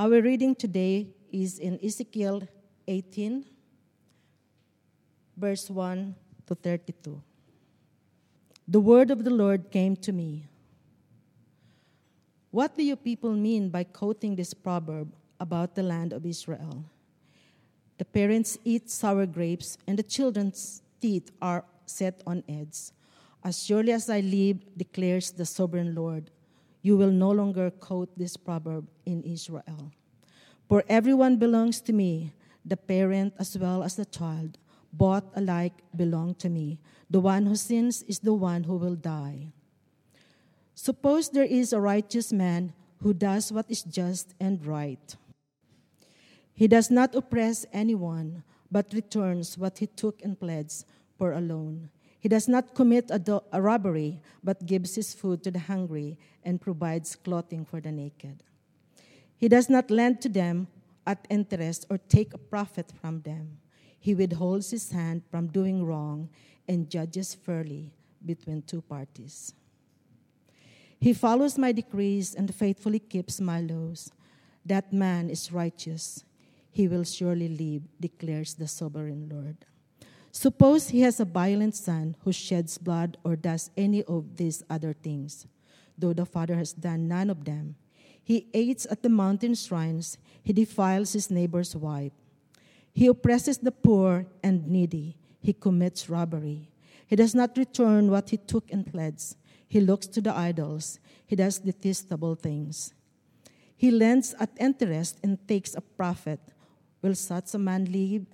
Our reading today is in Ezekiel 18, verse 1 to 32. The word of the Lord came to me. What do you people mean by quoting this proverb about the land of Israel? The parents eat sour grapes, and the children's teeth are set on edge. As surely as I live, declares the sovereign Lord, you will no longer quote this proverb in Israel. For everyone belongs to me, the parent as well as the child, both alike belong to me. The one who sins is the one who will die. Suppose there is a righteous man who does what is just and right. He does not oppress anyone, but returns what he took and pledged for a loan. He does not commit a, do- a robbery, but gives his food to the hungry and provides clothing for the naked. He does not lend to them at interest or take a profit from them. He withholds his hand from doing wrong and judges fairly between two parties. He follows my decrees and faithfully keeps my laws. That man is righteous. He will surely live, declares the sovereign Lord. Suppose he has a violent son who sheds blood or does any of these other things, though the father has done none of them. He eats at the mountain shrines, he defiles his neighbor's wife. He oppresses the poor and needy, he commits robbery. He does not return what he took and pledged. He looks to the idols, he does detestable things. He lends at interest and takes a profit. Will such a man live?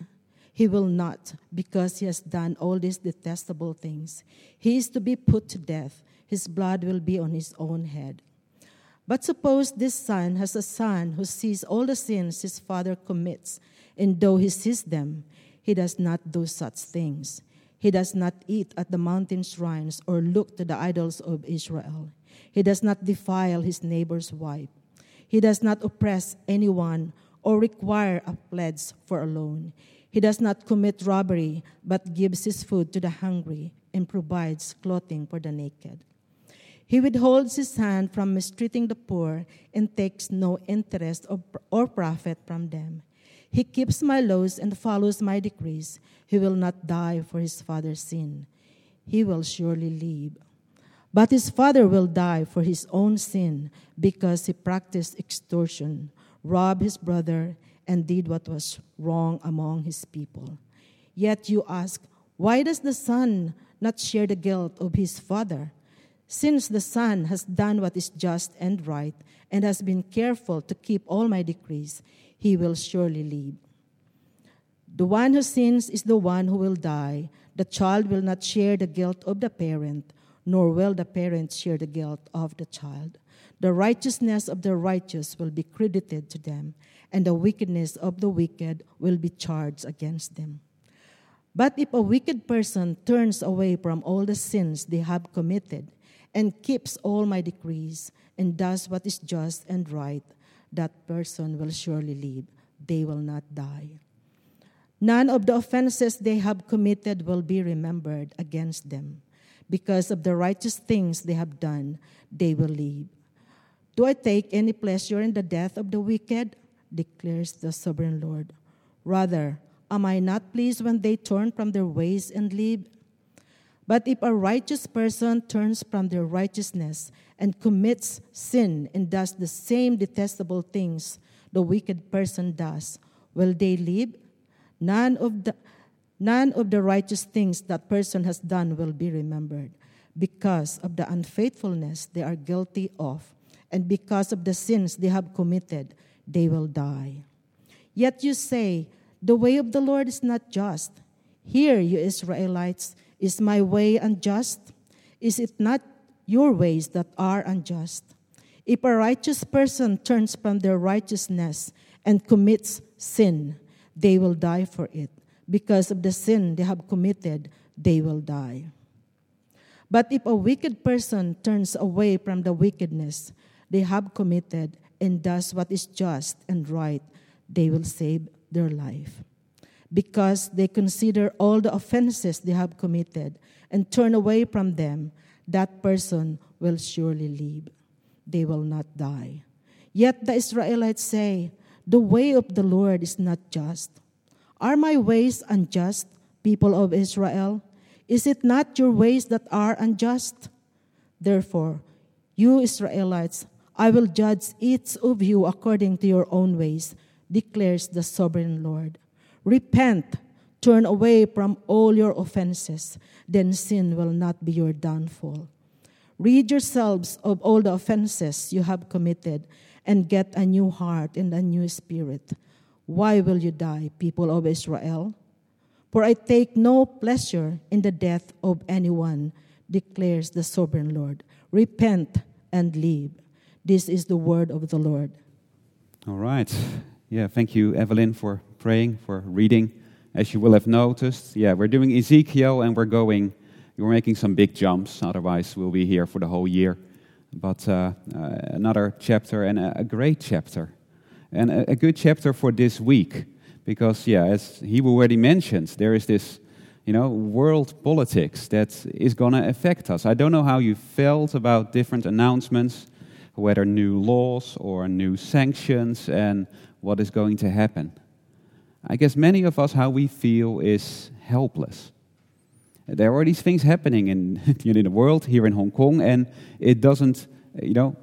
He will not, because he has done all these detestable things. He is to be put to death. His blood will be on his own head. But suppose this son has a son who sees all the sins his father commits, and though he sees them, he does not do such things. He does not eat at the mountain shrines or look to the idols of Israel. He does not defile his neighbor's wife. He does not oppress anyone or require a pledge for a loan. He does not commit robbery, but gives his food to the hungry and provides clothing for the naked. He withholds his hand from mistreating the poor and takes no interest or profit from them. He keeps my laws and follows my decrees. He will not die for his father's sin. He will surely live. But his father will die for his own sin because he practiced extortion, robbed his brother, and did what was wrong among his people. Yet you ask, why does the son not share the guilt of his father? Since the son has done what is just and right and has been careful to keep all my decrees, he will surely live. The one who sins is the one who will die. The child will not share the guilt of the parent, nor will the parent share the guilt of the child. The righteousness of the righteous will be credited to them, and the wickedness of the wicked will be charged against them. But if a wicked person turns away from all the sins they have committed and keeps all my decrees and does what is just and right, that person will surely live. They will not die. None of the offenses they have committed will be remembered against them. Because of the righteous things they have done, they will live. Do I take any pleasure in the death of the wicked? Declares the sovereign Lord. Rather, am I not pleased when they turn from their ways and live? But if a righteous person turns from their righteousness and commits sin and does the same detestable things the wicked person does, will they live? None of the none of the righteous things that person has done will be remembered because of the unfaithfulness they are guilty of and because of the sins they have committed they will die. Yet you say, The way of the Lord is not just. Hear, you Israelites, is my way unjust? Is it not your ways that are unjust? If a righteous person turns from their righteousness and commits sin, they will die for it. Because of the sin they have committed, they will die. But if a wicked person turns away from the wickedness they have committed and does what is just and right, they will save their life. Because they consider all the offenses they have committed and turn away from them, that person will surely live. They will not die. Yet the Israelites say, The way of the Lord is not just. Are my ways unjust, people of Israel? Is it not your ways that are unjust? Therefore, you Israelites, I will judge each of you according to your own ways, declares the sovereign Lord. Repent, turn away from all your offenses, then sin will not be your downfall. Rid yourselves of all the offenses you have committed and get a new heart and a new spirit. Why will you die, people of Israel? For I take no pleasure in the death of anyone, declares the sovereign Lord. Repent and live. This is the word of the Lord. All right. Yeah, thank you, Evelyn, for praying, for reading. As you will have noticed, yeah, we're doing Ezekiel and we're going, we're making some big jumps, otherwise, we'll be here for the whole year but uh, uh, another chapter and a, a, great chapter. And a, a, good chapter for this week, because, yeah, as he already mentioned, there is this, you know, world politics that is going to affect us. I don't know how you felt about different announcements, whether new laws or new sanctions, and what is going to happen. I guess many of us, how we feel is helpless there are these things happening in, in the world, here in Hong Kong, and it doesn't, you know,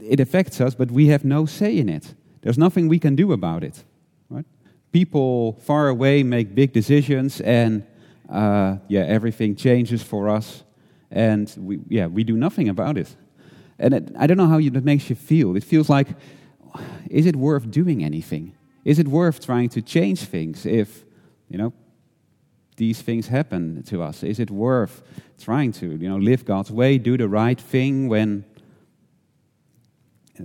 it affects us, but we have no say in it. There's nothing we can do about it. Right? People far away make big decisions, and uh, yeah, everything changes for us, and we, yeah, we do nothing about it. And it, I don't know how that makes you feel. It feels like, is it worth doing anything? Is it worth trying to change things if, you know, these things happen to us? Is it worth trying to, you know, live God's way, do the right thing when,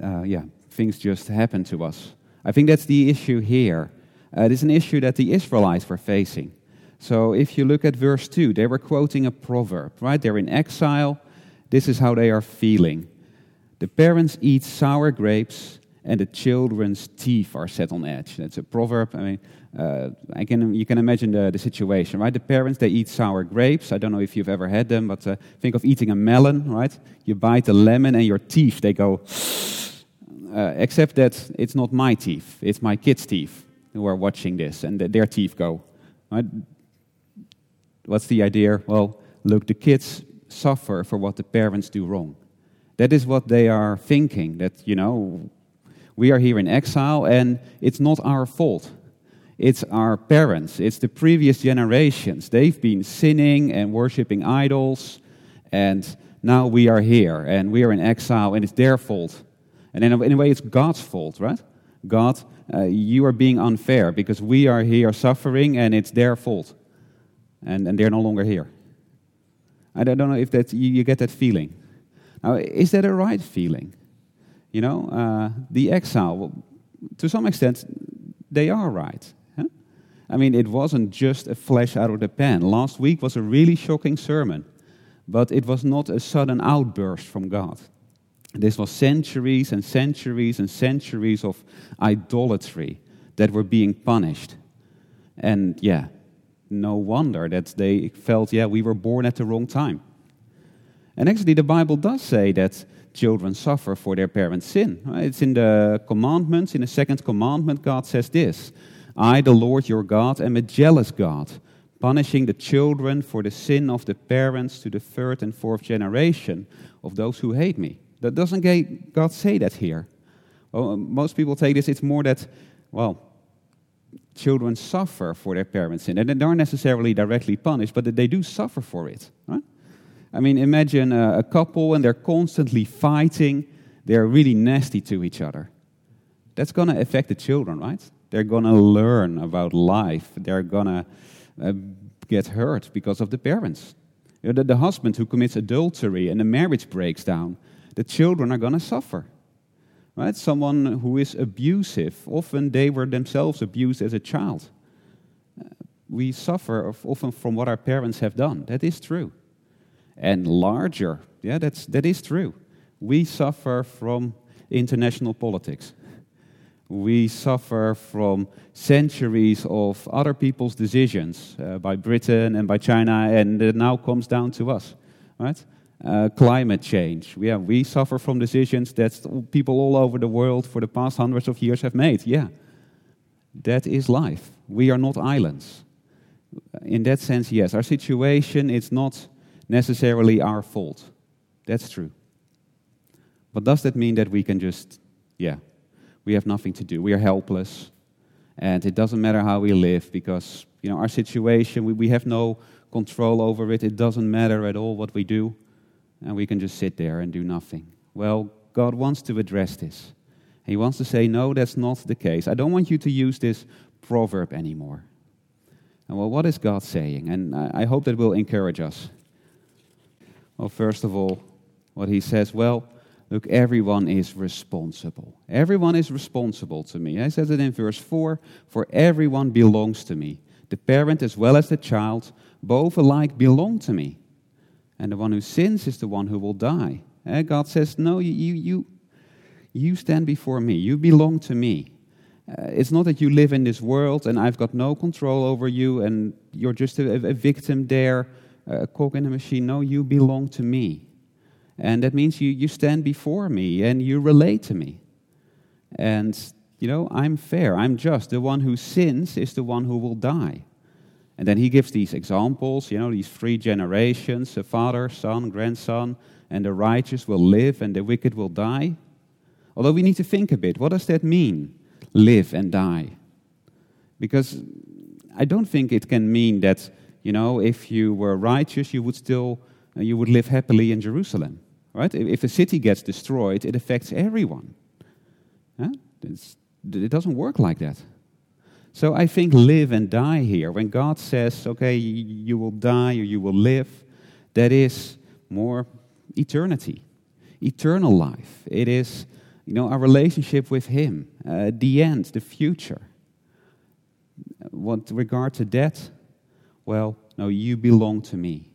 uh, yeah, things just happen to us? I think that's the issue here. Uh, it is an issue that the Israelites were facing. So if you look at verse 2, they were quoting a proverb, right? They're in exile. This is how they are feeling. The parents eat sour grapes, and the children's teeth are set on edge. That's a proverb. I mean, uh, I can, you can imagine the, the situation, right? The parents, they eat sour grapes. I don't know if you've ever had them, but uh, think of eating a melon, right? You bite the lemon and your teeth, they go, uh, except that it's not my teeth, it's my kids' teeth who are watching this, and their teeth go. Right? What's the idea? Well, look, the kids suffer for what the parents do wrong. That is what they are thinking, that, you know, we are here in exile and it's not our fault it's our parents, it's the previous generations. They've been sinning and worshiping idols, and now we are here and we are in exile, and it's their fault. And in a, in a way, it's God's fault, right? God, uh, you are being unfair because we are here suffering and it's their fault. And, and they're no longer here. I don't know if that, you, you get that feeling. Now, is that a right feeling? You know, uh, the exile, well, to some extent, they are right. I mean, it wasn't just a flash out of the pan. Last week was a really shocking sermon, but it was not a sudden outburst from God. This was centuries and centuries and centuries of idolatry that were being punished. And yeah, no wonder that they felt, yeah, we were born at the wrong time. And actually, the Bible does say that children suffer for their parents' sin. It's in the commandments, in the second commandment, God says this I, the Lord your God, am a jealous God, punishing the children for the sin of the parents to the third and fourth generation of those who hate me. That doesn't God say that here. Well, most people take this, it's more that, well, children suffer for their parents' sin. And they aren't necessarily directly punished, but they do suffer for it. Right? I mean, imagine a, a couple and they're constantly fighting, they're really nasty to each other. That's going to affect the children, right? They're going to learn about life. They're going to uh, get hurt because of the parents. You know, the, the husband who commits adultery and the marriage breaks down, the children are going to suffer. Right? Someone who is abusive, often they were themselves abused as a child. Uh, we suffer often from what our parents have done. That is true. And larger, yeah, that's, that is true. We suffer from international politics we suffer from centuries of other people's decisions uh, by Britain and by China, and it now comes down to us, right? uh, climate change. Yeah, we suffer from decisions that people all over the world for the past hundreds of years have made. Yeah, that is life. We are not islands. In that sense, yes, our situation is not necessarily our fault. That's true. But does that mean that we can just, yeah, we have nothing to do? We are helpless, and it doesn't matter how we live because, you know, our situation, we, we have no control over it. It doesn't matter at all what we do and we can just sit there and do nothing. Well, God wants to address this. He wants to say, no, that's not the case. I don't want you to use this proverb anymore. And well, what is God saying? And I hope that will encourage us. Well, first of all, what he says, well, look, everyone is responsible. Everyone is responsible to me. He says it in verse 4 For everyone belongs to me. The parent as well as the child, both alike belong to me and the one who sins is the one who will die. And God says, No, you, you, you stand before me, you belong to me. Uh, it's not that you live in this world and I've got no control over you and you're just a, a victim there, a cog in a machine. No, you belong to me. And that means you, you stand before me and you relate to me. And, you know, I'm fair, I'm just. The one who sins is the one who will die. And then he gives these examples, you know, these three generations a father, son, grandson, and the righteous will live and the wicked will die. Although we need to think a bit what does that mean, live and die? Because I don't think it can mean that, you know, if you were righteous, you would still uh, you would live happily in Jerusalem, right? If a city gets destroyed, it affects everyone. It doesn't work like that. So I think live and die here. When God says, okay, you will die or you will live, that is more eternity, eternal life. It is, you know, our relationship with Him, uh, the end, the future. What regard to that? Well, no, you belong to me.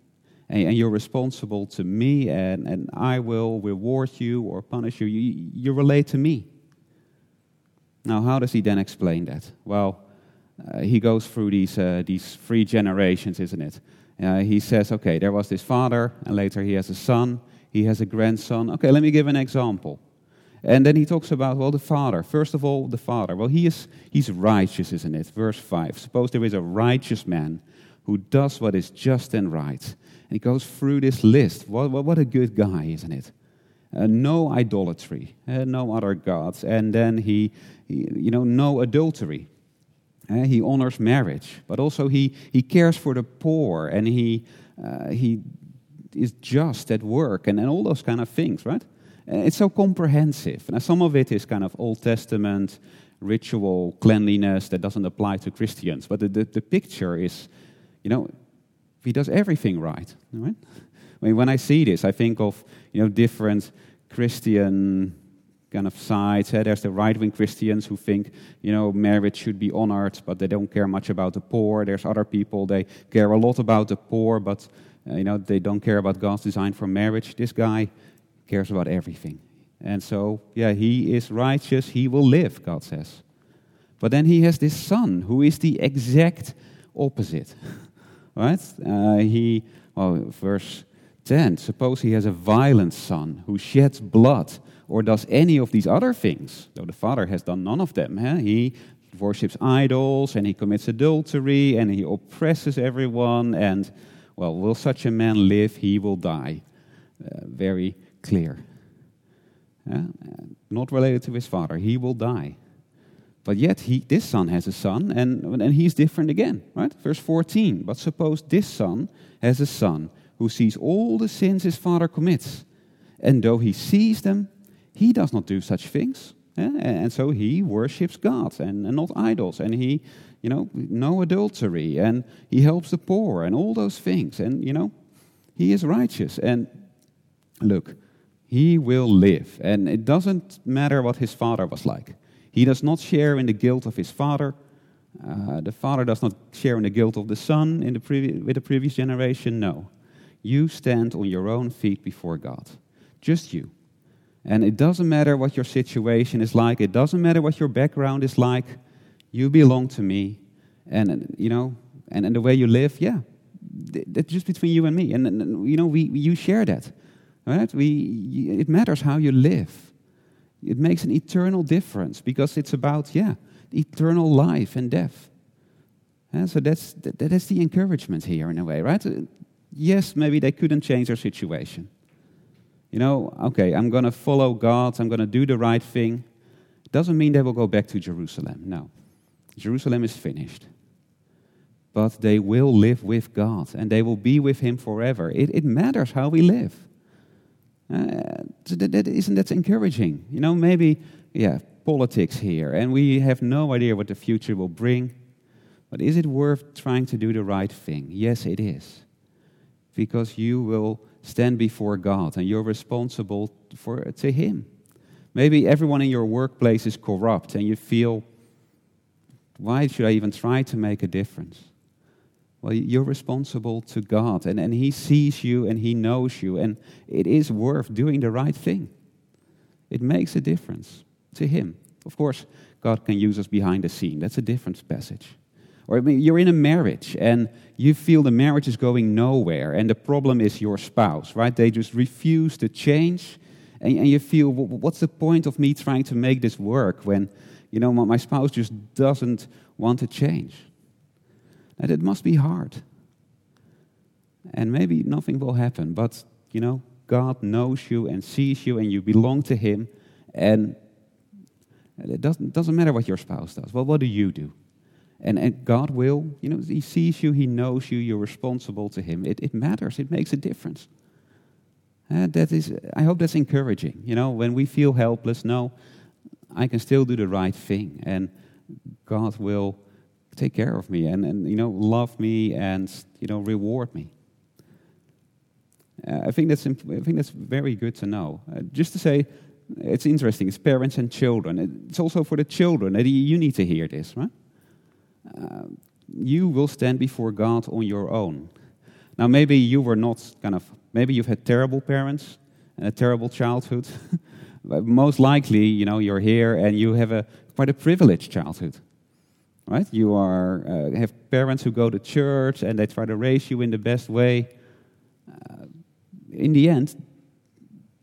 And, you're responsible to me, and, and I will reward you or punish you. you. You relate to me. Now, how does he then explain that? Well, uh, he goes through these, uh, these three generations, isn't it? Uh, he says, okay, there was this father, and later he has a son, he has a grandson. Okay, let me give an example. And then he talks about, well, the father. First of all, the father. Well, he is, he's righteous, isn't it? Verse 5. Suppose there is a righteous man who does what is just and right. And he goes through this list. What, what, what a good guy, isn't it? Uh, no idolatry, uh, no other gods. And then he, he, you know, no adultery. Uh, he honors marriage, but also he, he cares for the poor and he, uh, he is just at work and, and all those kind of things, right? Uh, it's so comprehensive. Now, some of it is kind of Old Testament ritual cleanliness that doesn't apply to Christians, but the, the, the picture is, you know, he does everything right, right? I mean, when I see this, I think of, you know, different Christian kind of sides. There's the right-wing Christians who think, you know, marriage should be honored, but they don't care much about the poor. There's other people, they care a lot about the poor, but, uh, you know, they don't care about God's design for marriage. This guy cares about everything. And so, yeah, he is righteous, he will live, God says. But then he has this son who is the exact opposite. right? Uh, he, well, verse 10 suppose he has a violent son who sheds blood or does any of these other things, though the father has done none of them. Eh? He worships idols and he commits adultery and he oppresses everyone. And, well, will such a man live? He will die. Uh, very clear. Not related to his father. He will die. But yet, he, this son has a son, and, and he's different again, right? Verse 14. But suppose this son has a son who sees all the sins his father commits, and though he sees them, he does not do such things. Eh? And so he worships God and, and not idols. And he, you know, no adultery. And he helps the poor and all those things. And, you know, he is righteous. And look, he will live. And it doesn't matter what his father was like. He does not share in the guilt of his father. Uh, the father does not share in the guilt of the son in the previ- with the previous generation. No. You stand on your own feet before God. Just you. And it doesn't matter what your situation is like, it doesn't matter what your background is like. You belong to me. And, you know, and, and the way you live, yeah, that's just between you and me. And, and you know, we, you share that. Right? We, it matters how you live. It makes an eternal difference because it's about, yeah, eternal life and death. And so that's, that, that's the encouragement here in a way, right? Yes, maybe they couldn't change their situation. You know, okay, I'm going to follow God, I'm going to do the right thing. Doesn't mean they will go back to Jerusalem. No. Jerusalem is finished. But they will live with God and they will be with Him forever. It, it matters how we live. Uh, that, that, isn't that encouraging? You know, maybe, yeah, politics here, and we have no idea what the future will bring. But is it worth trying to do the right thing? Yes, it is. Because you will stand before God and you're responsible for, to Him. Maybe everyone in your workplace is corrupt and you feel, why should I even try to make a difference? Well, you're responsible to God and, and He sees you and He knows you, and it is worth doing the right thing. It makes a difference to Him. Of course, God can use us behind the scene. That's a different passage. Or I mean, you're in a marriage and you feel the marriage is going nowhere, and the problem is your spouse, right? They just refuse to change and, and you feel, what's the point of me trying to make this work when, you know, my spouse just doesn't want to change? And it must be hard. And maybe nothing will happen, but, you know, God knows you and sees you and you belong to Him. And it doesn't, doesn't matter what your spouse does. Well, what do you do? And, and God will, you know, He sees you, He knows you, you're responsible to Him. It, it matters, it makes a difference. Uh, that is, I hope that's encouraging. You know, when we feel helpless, no, I can still do the right thing, and God will take care of me and, and you know love me and you know reward me. Uh, I think that's imp- I think that's very good to know. Uh, just to say, it's interesting. It's parents and children. It's also for the children. that You need to hear this, right? Uh, you will stand before God on your own. Now, maybe you were not kind of Maybe you've had terrible parents and a terrible childhood. but most likely, you know, you're here and you have a quite a privileged childhood. Right? You are uh, have parents who go to church and they try to raise you in the best way. Uh, in the end,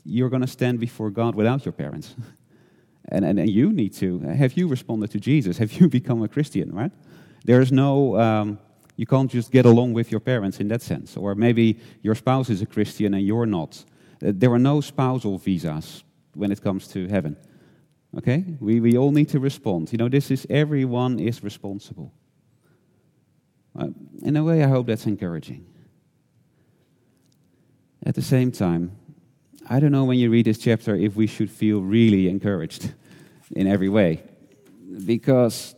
you're going to stand before God without your parents. and, and, and you need to. Have you responded to Jesus? Have you become a Christian, right? There's no um, you can't just get along with your parents in that sense. Or maybe your spouse is a Christian and you're not. Uh, there are no spousal visas when it comes to heaven. Okay? We, we all need to respond. You know, this is everyone is responsible. Uh, in a way, I hope that's encouraging. At the same time, I don't know when you read this chapter if we should feel really encouraged in every way. Because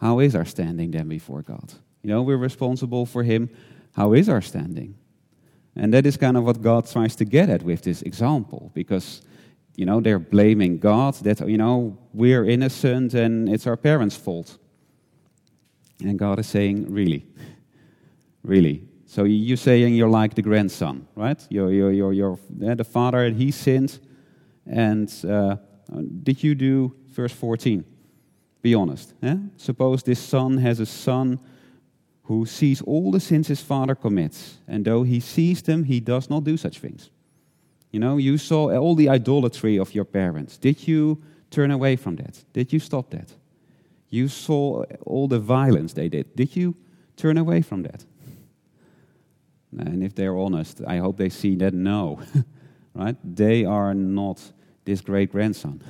how is our standing then before God? You know, we're responsible for Him. How is our standing? And that is kind of what God tries to get at with this example, because, you know, they're blaming God that, you know, we're innocent and it's our parents' fault. And God is saying, really? Really? So you're saying you're like the grandson, right? You're, you're, you're, you're the father, he sinned. And uh, did you do verse 14? Be honest. Eh? Suppose this son has a son who sees all the sins his father commits, and though he sees them, he does not do such things. You know, you saw all the idolatry of your parents. Did you turn away from that? Did you stop that? You saw all the violence they did. Did you turn away from that? And if they're honest, I hope they see that no, right? They are not this great grandson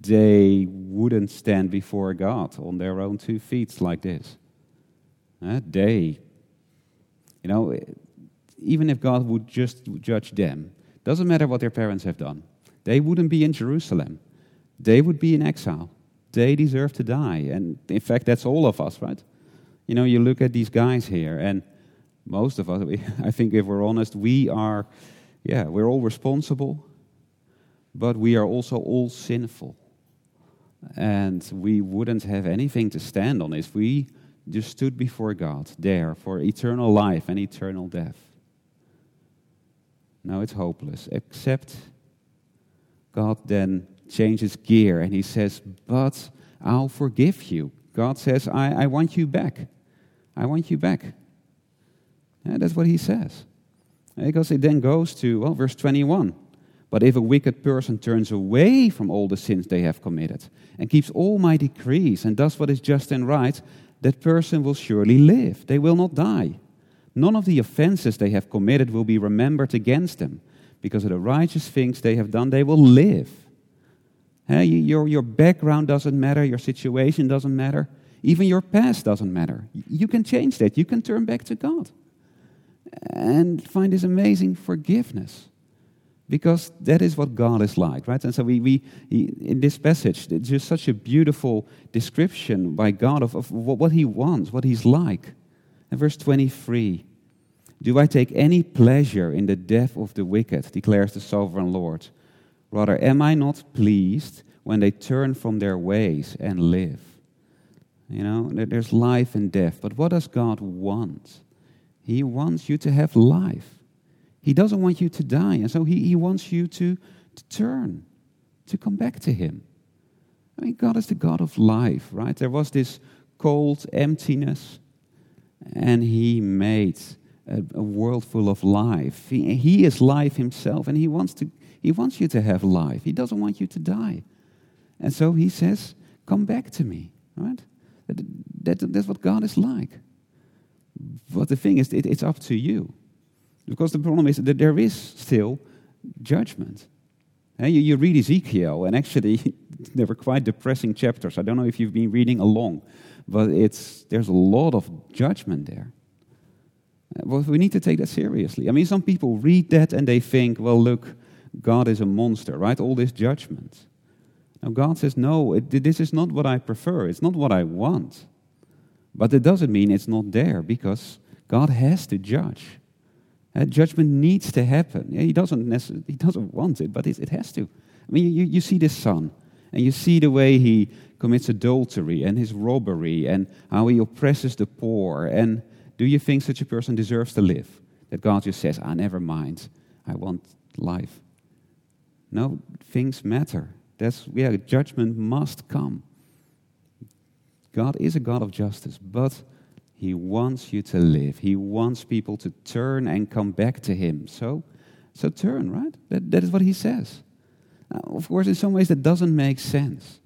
they wouldn't stand before God on their own two feet like this. Uh, they, you know, even if God would just judge them, doesn't matter what their parents have done, they wouldn't be in Jerusalem. They would be in exile. They deserve to die. And in fact, that's all of us, right? You know, you look at these guys here, and most of us, I think if we're honest, we are, yeah, we're all responsible, but we are also all sinful. And we wouldn't have anything to stand on if we just stood before God there for eternal life and eternal death. Now it's hopeless, except God then changes gear and he says, But I'll forgive you. God says, I, I want you back. I want you back. And that's what he says. Because it then goes to, well, verse 21. But if a wicked person turns away from all the sins they have committed and keeps all my decrees and does what is just and right, that person will surely live. They will not die. None of the offenses they have committed will be remembered against them. Because of the righteous things they have done, they will live. Hey, your, your background doesn't matter, your situation doesn't matter, even your past doesn't matter. You can change that. You can turn back to God and find this amazing forgiveness because that is what God is like, right? And so we, we in this passage, it's just such a beautiful description by God of, of what He wants, what He's like. And verse 23 Do I take any pleasure in the death of the wicked, declares the sovereign Lord? Rather, am I not pleased when they turn from their ways and live? You know, there's life and death, but what does God want? He wants you to have life. He doesn't want you to die. And so he, he wants you to, to turn, to come back to him. I mean, God is the God of life, right? There was this cold emptiness, and he made a, a world full of life. He, he is life himself, and he wants, to, he wants you to have life. He doesn't want you to die. And so he says, Come back to me, right? That, that, that's what God is like. But the thing is, it, it's up to you. Because the problem is that there is still judgment. And you, you read Ezekiel, and actually, they were quite depressing chapters. I don't know if you've been reading along, but it's, there's a lot of judgment there. Well, we need to take that seriously. I mean, some people read that and they think, well, look, God is a monster, right? All this judgment. Now, God says, no, it, this is not what I prefer. It's not what I want. But it doesn't mean it's not there because God has to judge. Uh, judgment needs to happen. He doesn't necessarily, he doesn't want it, but it, it has to. I mean, you, you see this son, and you see the way he commits adultery and his robbery, and how he oppresses the poor. And do you think such a person deserves to live? That God just says, "Ah, never mind. I want life." No, things matter. That's yeah, judgment must come. God is a God of justice, but he wants you to live. He wants people to turn and come back to Him. So, so turn, right? That, that is what He says. Now, of course, in some ways, that doesn't make sense.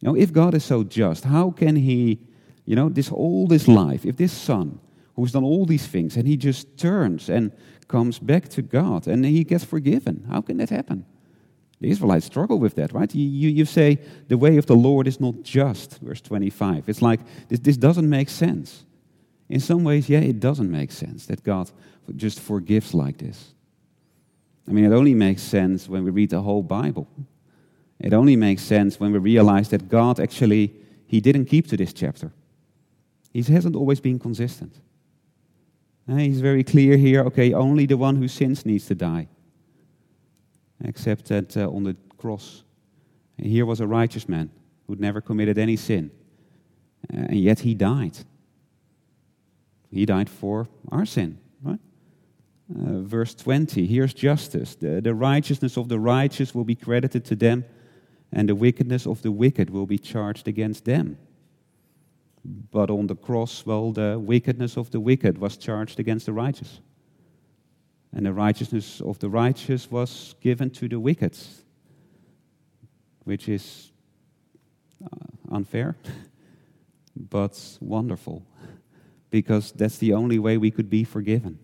You know, if God is so just, how can He, you know, this all this life, if this son who's done all these things and he just turns and comes back to God and he gets forgiven, how can that happen? The Israelites struggle with that, right? You, you, you, say the way of the Lord is not just, verse 25. It's like this, this doesn't make sense. In some ways, yeah, it doesn't make sense that God just forgives like this. I mean, it only makes sense when we read the whole Bible. It only makes sense when we realize that God actually, He didn't keep to this chapter. He hasn't always been consistent. And he's very clear here okay, only the one who sins needs to die. Except that uh, on the cross, here was a righteous man who'd never committed any sin. Uh, and yet he died. He died for our sin, right? Uh, verse 20 here's justice. The, the righteousness of the righteous will be credited to them, and the wickedness of the wicked will be charged against them. But on the cross, well, the wickedness of the wicked was charged against the righteous. And the righteousness of the righteous was given to the wicked, which is uh, unfair, but wonderful because that's the only way we could be forgiven.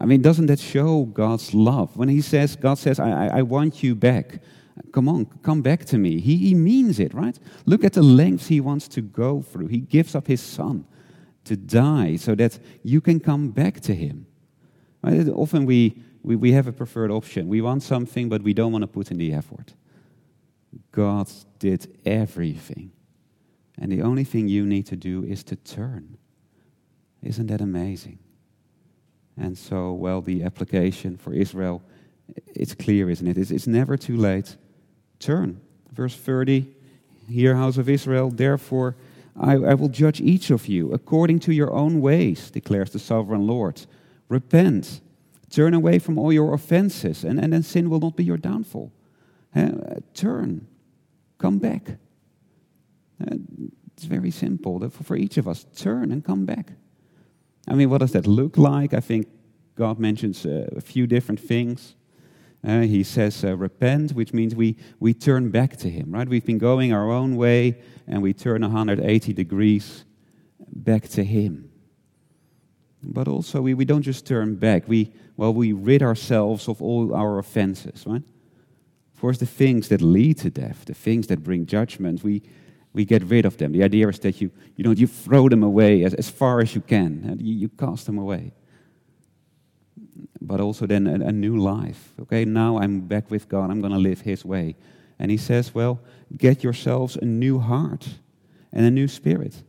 I mean, doesn't that show God's love? When He says, God says, I, I, I want you back. Come on, come back to me. He, he means it, right? Look at the lengths He wants to go through. He gives up His Son to die so that you can come back to Him. Right? Often we, we, we have a preferred option. We want something, but we don't want to put in the effort. God did everything. And the only thing you need to do is to turn. Isn't that amazing? And so, well, the application for Israel, it's clear, isn't it? It's, it's never too late. Turn. Verse 30 Hear, house of Israel, therefore I, I will judge each of you according to your own ways, declares the sovereign Lord. Repent, turn away from all your offenses, and, and then sin will not be your downfall. Uh, turn, come back. Uh, it's very simple for, for each of us. Turn and come back. I mean, what does that look like? I think God mentions uh, a few different things. Uh, he says, uh, repent, which means we, we turn back to Him, right? We've been going our own way and we turn 180 degrees back to Him. But also, we, we don't just turn back, we, well, we rid ourselves of all our offenses, right? Of course, the things that lead to death, the things that bring judgment, we, we get rid of them. The idea is that you, you, know, you throw them away as, as far as you can, and you, you cast them away but also then a, a, new life. Okay, now I'm back with God. I'm going to live His way. And He says, well, get yourselves a new heart and a new spirit.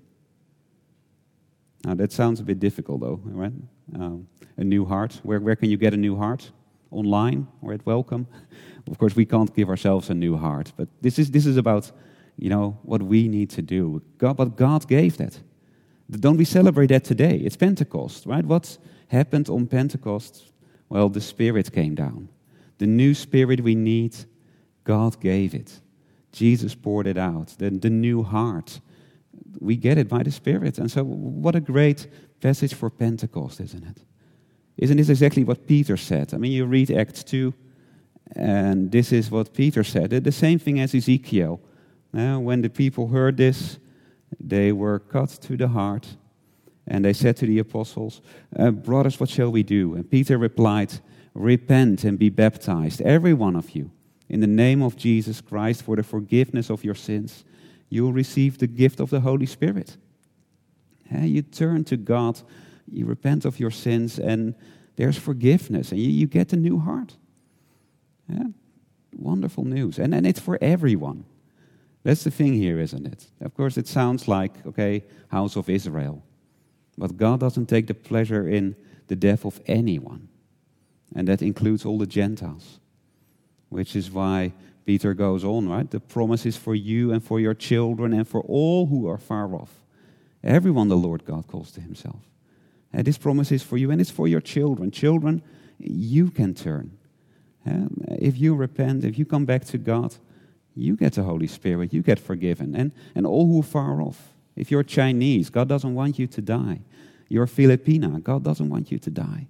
Now, that sounds a bit difficult, though, right? Um, a new heart. Where, where can you get a new heart? Online or at Wellcome? of course, we can't give ourselves a new heart, but this is, this is about, you know, what we need to do. God, but God gave that. Don't we celebrate that today? It's Pentecost, right? What happened on Pentecost? Well, the Spirit came down. The new Spirit we need, God gave it. Jesus poured it out. The, the new heart, we get it by the Spirit. And so, what a great passage for Pentecost, isn't it? Isn't this exactly what Peter said? I mean, you read Acts 2, and this is what Peter said. The same thing as Ezekiel. Now, when the people heard this, they were cut to the heart and they said to the apostles, uh, Brothers, what shall we do? And Peter replied, Repent and be baptized, every one of you, in the name of Jesus Christ for the forgiveness of your sins. You will receive the gift of the Holy Spirit. Uh, you turn to God, you repent of your sins, and there's forgiveness, and you, you get a new heart. Yeah? Wonderful news. And, and it's for everyone. That's the thing here, isn't it? Of course, it sounds like, okay, house of Israel. But God doesn't take the pleasure in the death of anyone. And that includes all the Gentiles. Which is why Peter goes on, right? The promise is for you and for your children and for all who are far off. Everyone the Lord God calls to himself. And this promise is for you and it's for your children. Children, you can turn. If you repent, if you come back to God, you get the Holy Spirit, you get forgiven. And, and all who are far off. If you're Chinese, God doesn't want you to die. You're Filipina, God doesn't want you to die.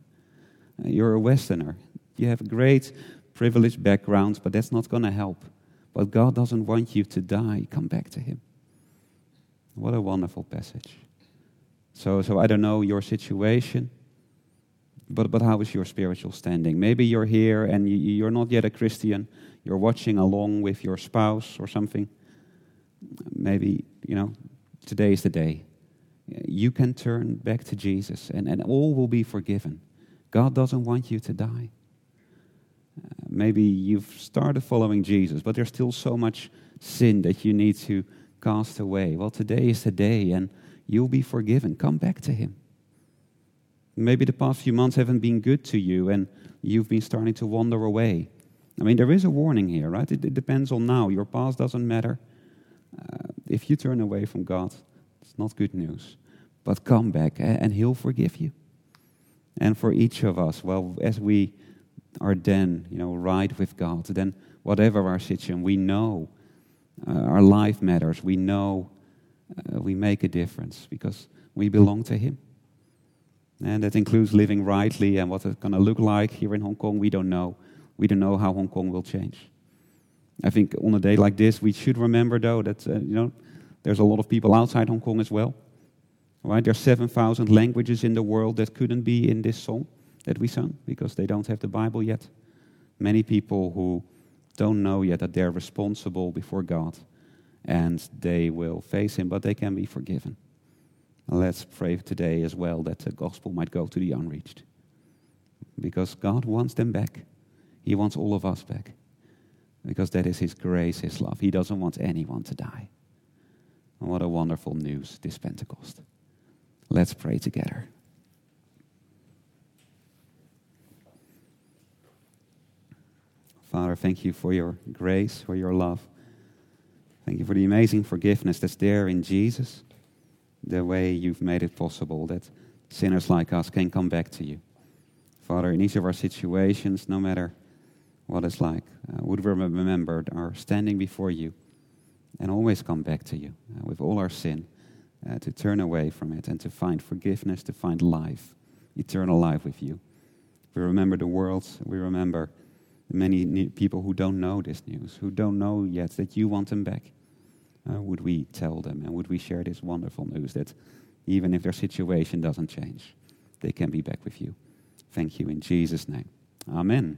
Uh, you're a Westerner. You have a great privileged background, but that's not going to help. But God doesn't want you to die. Come back to Him. What a wonderful passage. So, so I don't know your situation, but, but how is your spiritual standing? Maybe you're here and you, you're not yet a Christian. You're watching along with your spouse or something. Maybe, you know, today is the day you can turn back to Jesus and, and all will be forgiven. God doesn't want you to die. Uh, maybe you've started following Jesus, but there's still so much sin that you need to cast away. Well, today is the day and you'll be forgiven. Come back to Him. Maybe the past few months haven't been good to you and you've been starting to wander away. I mean, there is a warning here, right? It, it depends on now. Your past doesn't matter. Uh, if you turn away from God, it's not good news. But come back and He'll forgive you. And for each of us, well, as we are then, you know, right with God, then whatever our situation, we know uh, our life matters. We know uh, we make a difference because we belong to Him. And that includes living rightly and what it's going to look like here in Hong Kong. We don't know. We don't know how Hong Kong will change. I think on a day like this, we should remember, though, that uh, you know there's a lot of people outside Hong Kong as well. Right? There's 7,000 languages in the world that couldn't be in this song that we sung because they don't have the Bible yet. Many people who don't know yet that they're responsible before God and they will face Him, but they can be forgiven. Let's pray today as well that the gospel might go to the unreached because God wants them back. He wants all of us back because that is His grace, His love. He doesn't want anyone to die. what a wonderful news this Pentecost. Let's pray together. Father, thank you for your grace, for your love. Thank you for the amazing forgiveness that's there in Jesus, the way you've made it possible that sinners like us can come back to you. Father, in each of our situations, no matter what it's like, uh, would we remember our standing before you and always come back to you uh, with all our sin uh, to turn away from it and to find forgiveness, to find life, eternal life with you. We remember the world. We remember many people who don't know this news, who don't know yet that you want them back. Uh, would we tell them and would we share this wonderful news that even if their situation doesn't change, they can be back with you? Thank you in Jesus' name. Amen.